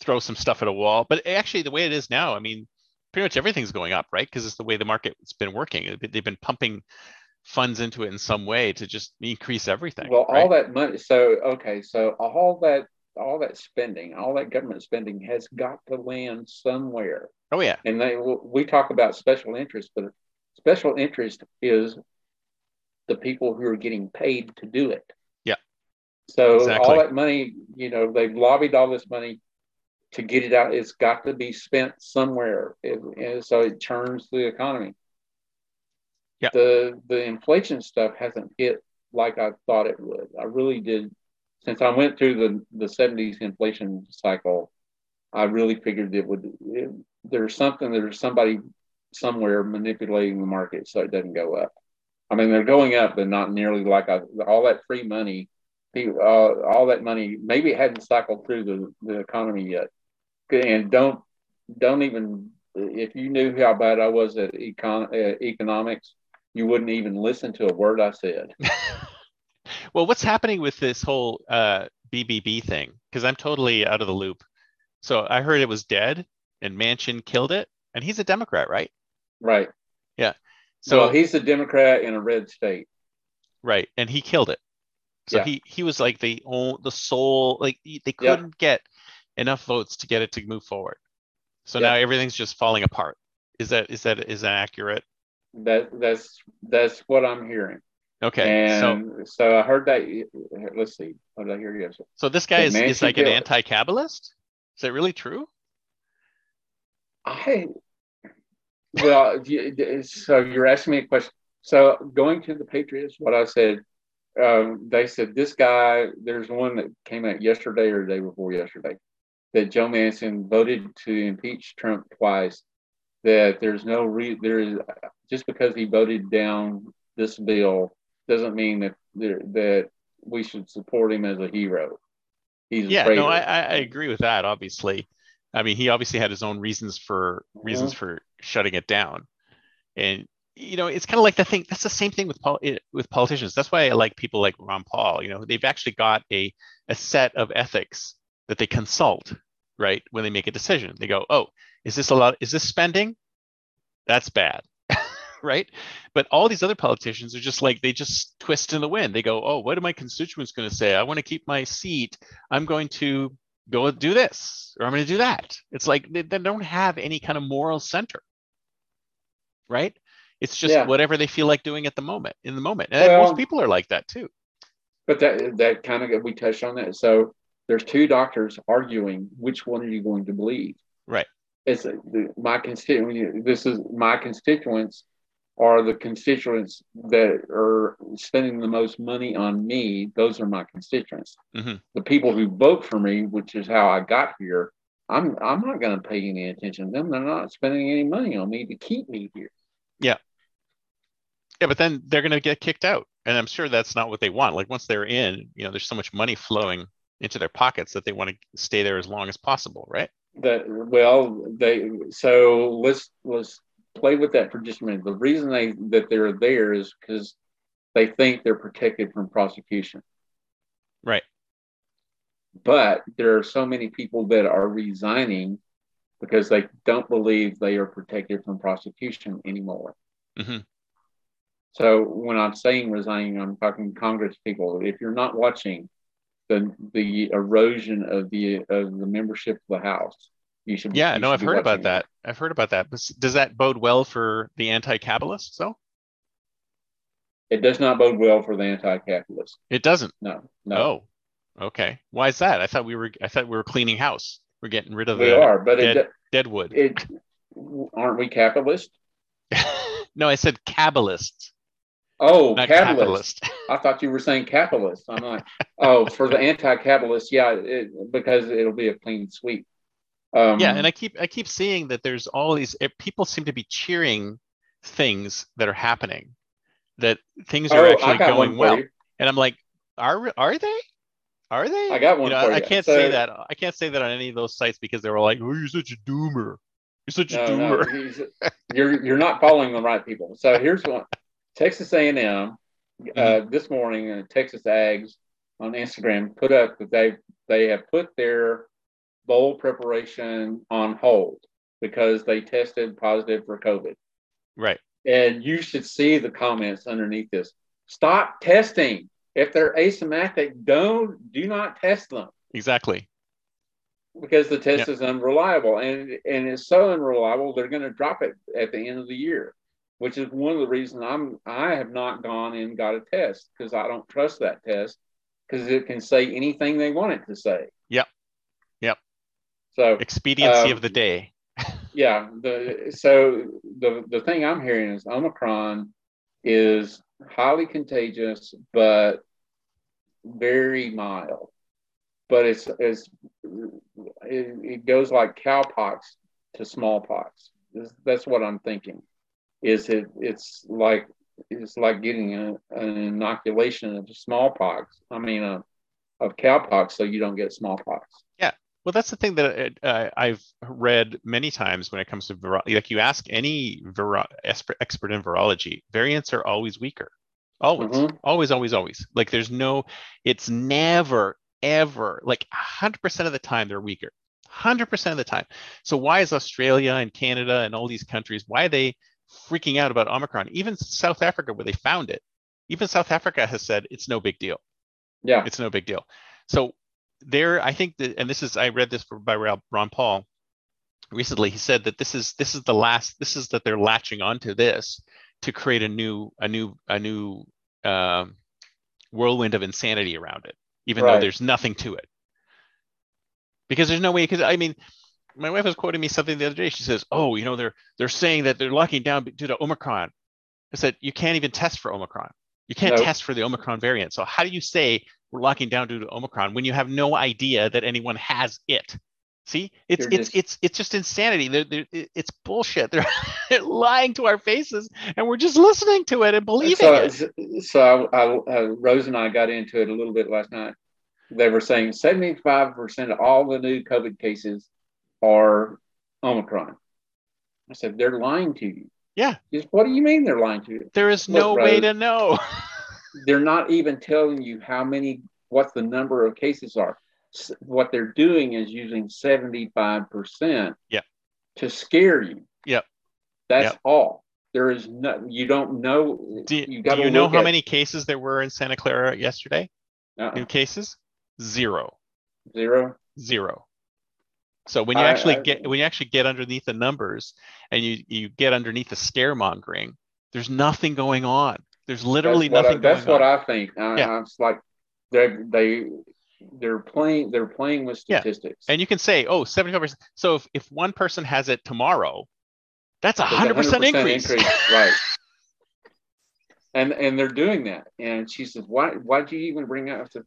throw some stuff at a wall. But actually, the way it is now, I mean, pretty much everything's going up, right? Because it's the way the market's been working. They've been pumping funds into it in some way to just increase everything. Well, right? all that money. So okay, so all that all that spending, all that government spending has got to land somewhere. oh yeah, And they we talk about special interest, but special interest is the people who are getting paid to do it. Yeah. So Exactly. all that money, you know, they've lobbied all this money to get it out. It's got to be spent somewhere, It- and so it turns the economy. Yeah. The the inflation stuff hasn't hit like I thought it would. I really did. Since I went through the the seventies inflation cycle, I really figured it would. It, there's something. There's somebody somewhere manipulating the market so it doesn't go up. I mean, they're going up, but not nearly like I, all that free money. People, uh, all that money, maybe it hadn't cycled through the, the economy yet. And don't don't even if you knew how bad I was at econ, uh, economics, you wouldn't even listen to a word I said. Well, what's happening with this whole uh, BBB thing? Because I'm totally out of the loop. So I heard it was dead, and Manchin killed it, and he's a Democrat, right? Right. So well, he's a Democrat in a red state. right, and he killed it. So Yeah. he he was like the only, the sole like they couldn't get enough votes to get it to move forward. So Yeah. now everything's just falling apart. Is that is that is that accurate? That that's that's what I'm hearing. Okay, so And so, I heard that. Let's see. What did I hear yesterday? so this guy is, is like an anti-cabalist. Is that really true? I well, so you're asking me a question. So going to the Patriots, what I said, um, they said this guy. There's one that came out yesterday or the day before yesterday that Joe Manchin voted to impeach Trump twice. That there's no re there is just because he voted down this bill doesn't mean that there, that we should support him as a hero. He's Yeah, no, I, I agree with that. Obviously, I mean, he obviously had his own reasons for reasons Mhm. for shutting it down, and you know, it's kind of like the thing. That's the same thing with pol- with politicians. That's why I like people like Ron Paul. You know, they've actually got a a set of ethics that they consult, right, when they make a decision. They go, oh, is this a lot? Is this spending? That's bad. right? But all these other politicians are just like they just twist in the wind. They go, "Oh, what are my constituents going to say? I want to keep my seat. I'm going to go do this or I'm going to do that." It's like they, they don't have any kind of moral center, right? It's just Yeah. whatever they feel like doing at the moment. In the moment, and Well- most people are like that too. But that that kind of we touched on that. So there's two doctors arguing which one are you going to believe? Right. It's my constituent. This is my constituents are the constituents that are spending the most money on me. Those are my constituents. Mhm. The people who vote for me, which is how I got here. I'm I'm not going to pay any attention to them. They're not spending any money on me to keep me here. Yeah, Yeah, but then they're going to get kicked out, and I'm sure that's not what they want. Like once they're in, you know, there's so much money flowing into their pockets that they want to stay there as long as possible, right? that well they so let's let's play with that for just a minute the reason they that they're there is because they think they're protected from prosecution Right. but there are so many people that are resigning because they don't believe they are protected from prosecution anymore Mhm. so when i'm saying resigning i'm talking congress people if you're not watching the the erosion of the of the membership of the house you should Yeah, you no, should I've heard about that. I've heard about that. Does that bode well for the anti-capitalists? though? It does not bode well for the anti-capitalist. it doesn't. No, no, Oh, okay. Why is that? I thought we were. I thought we were cleaning house. We're getting rid of them. we the are, but dead, it, dead wood. it aren't we capitalist? no, I said cabalist, Oh, capitalist. I thought you were saying capitalist. I'm like, oh, for the anti-capitalist, yeah, it, because it'll be a clean sweep. Um, yeah, and I keep I keep seeing that there's all these people seem to be cheering things that are happening, that things are oh, actually going well, you. and I'm like, are are they? Are they? I got one You know, I can't So- say that. I can't say that on any of those sites because they were like, "Oh, you're such a doomer. You're such a No, no, doomer." he's, you're you're not following the right people. So here's one: Texas A&M uh, Mm-hmm. this morning, uh, Texas Ags on Instagram put up that they they have put their bowl preparation on hold because they tested positive for COVID. Right. And you should see the comments underneath this. Stop testing. If they're asymptomatic, don't do not test them Exactly. because the test is unreliable and and it's so unreliable they're going to drop it at the end of the year which is one of the reasons i'm i have not gone and got a test because i don't trust that test because it can say anything they want it to say. Yep. Yep. So Expediency Um, of the day. yeah, the so the the thing I'm hearing is Omicron is highly contagious, but very mild. But it's it's it, it goes like cowpox to smallpox. That's- what I'm thinking. Is it? It's like it's like getting a, an inoculation of smallpox. I mean, uh, of cowpox, so you don't get smallpox. Well, that's the thing that uh, I've read many times when it comes to virology. Like you ask any viro- expert expert in virology, variants are always weaker. Always, Mhm. always, always, always. Like there's no, it's never, ever, like 100% of the time they're weaker. 100% of the time. So why is Australia and Canada and all these countries, why are they freaking out about Omicron? Even South Africa, where they found it, even South Africa has said it's no big deal Yeah, it's no big deal. So there, I think that, and this is, I read this by Ron Ron Paul recently. He said that this is this is the last, this is that they're latching onto this to create a new a new a new um, whirlwind of insanity around it, even though there's nothing to it. Because there's no way. Because I mean, my wife was quoting me something the other day. She says, "Oh, you know, they're they're saying that they're locking down due to Omicron." I said, "You can't even test for Omicron. You can't Nope. test for the Omicron variant. So how do you say we're locking down due to Omicron when you have no idea that anyone has it?" See, it's it's just- it's it's just insanity. They're, they're, it's bullshit. They're, they're lying to our faces, and we're just listening to it and believing so, it. so I, I, uh, Rose and I got into it a little bit last night. They were saying 75% of all the new COVID cases are Omicron. I said, they're lying to you. Yeah. Just, what do you mean they're lying to you? There is Look, no way to know. They're not even telling you how many, what the number of cases are. S- What they're doing is using 75% yeah. to scare you. Yep. That's all. There is no, you don't know. Do, do gotta you know how many cases there were in Santa Clara yesterday? Uh-uh. New cases? Zero. Zero. Zero. So when you I- actually I- get when you actually get underneath the numbers and you you get underneath the scaremongering, there's nothing going on. There's literally that's nothing I, that's what on. I think. I, Yeah. I'm like they they they're playing they're playing with statistics. Yeah. and you can say, oh, 75%. So if, if one person has it tomorrow, that's a 100%, increase. right? And and they're doing that. And she says, "Why why'd you even bring up?" I said,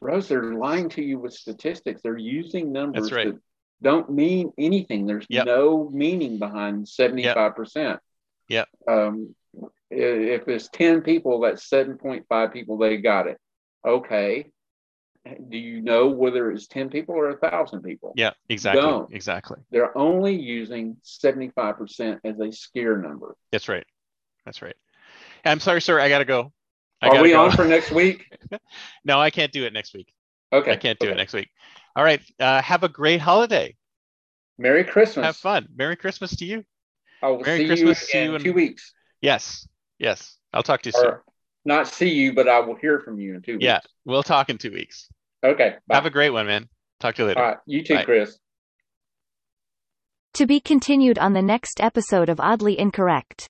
"Rose, they're lying to you with statistics. They're using numbers right. that don't mean anything. There's Yep. no meaning behind seventy five percent. Yep. Um, if it's ten people, that's seven point five people. They got it. Okay. Do you know whether it's ten people or a thousand people? Yeah, exactly. Don't. Exactly. They're only using seventy five percent as a scare number. That's right. That's right. I'm sorry, sir. I gotta go. I Are we go. on for next week? no, I can't do it next week. Okay. I can't do it next week. All right. Uh, have a great holiday. Merry Christmas. Have fun. Merry Christmas to you. I will Merry see Christmas, see you you in in- two weeks. Yes. Yes. I'll talk to you soon. Not see you, but I will hear from you in two weeks. Yeah. We'll talk in two weeks. Okay. Bye. Have a great one, man. Talk to you later. All right. You too, Bye. Chris. To be continued on the next episode of Oddly Incorrect.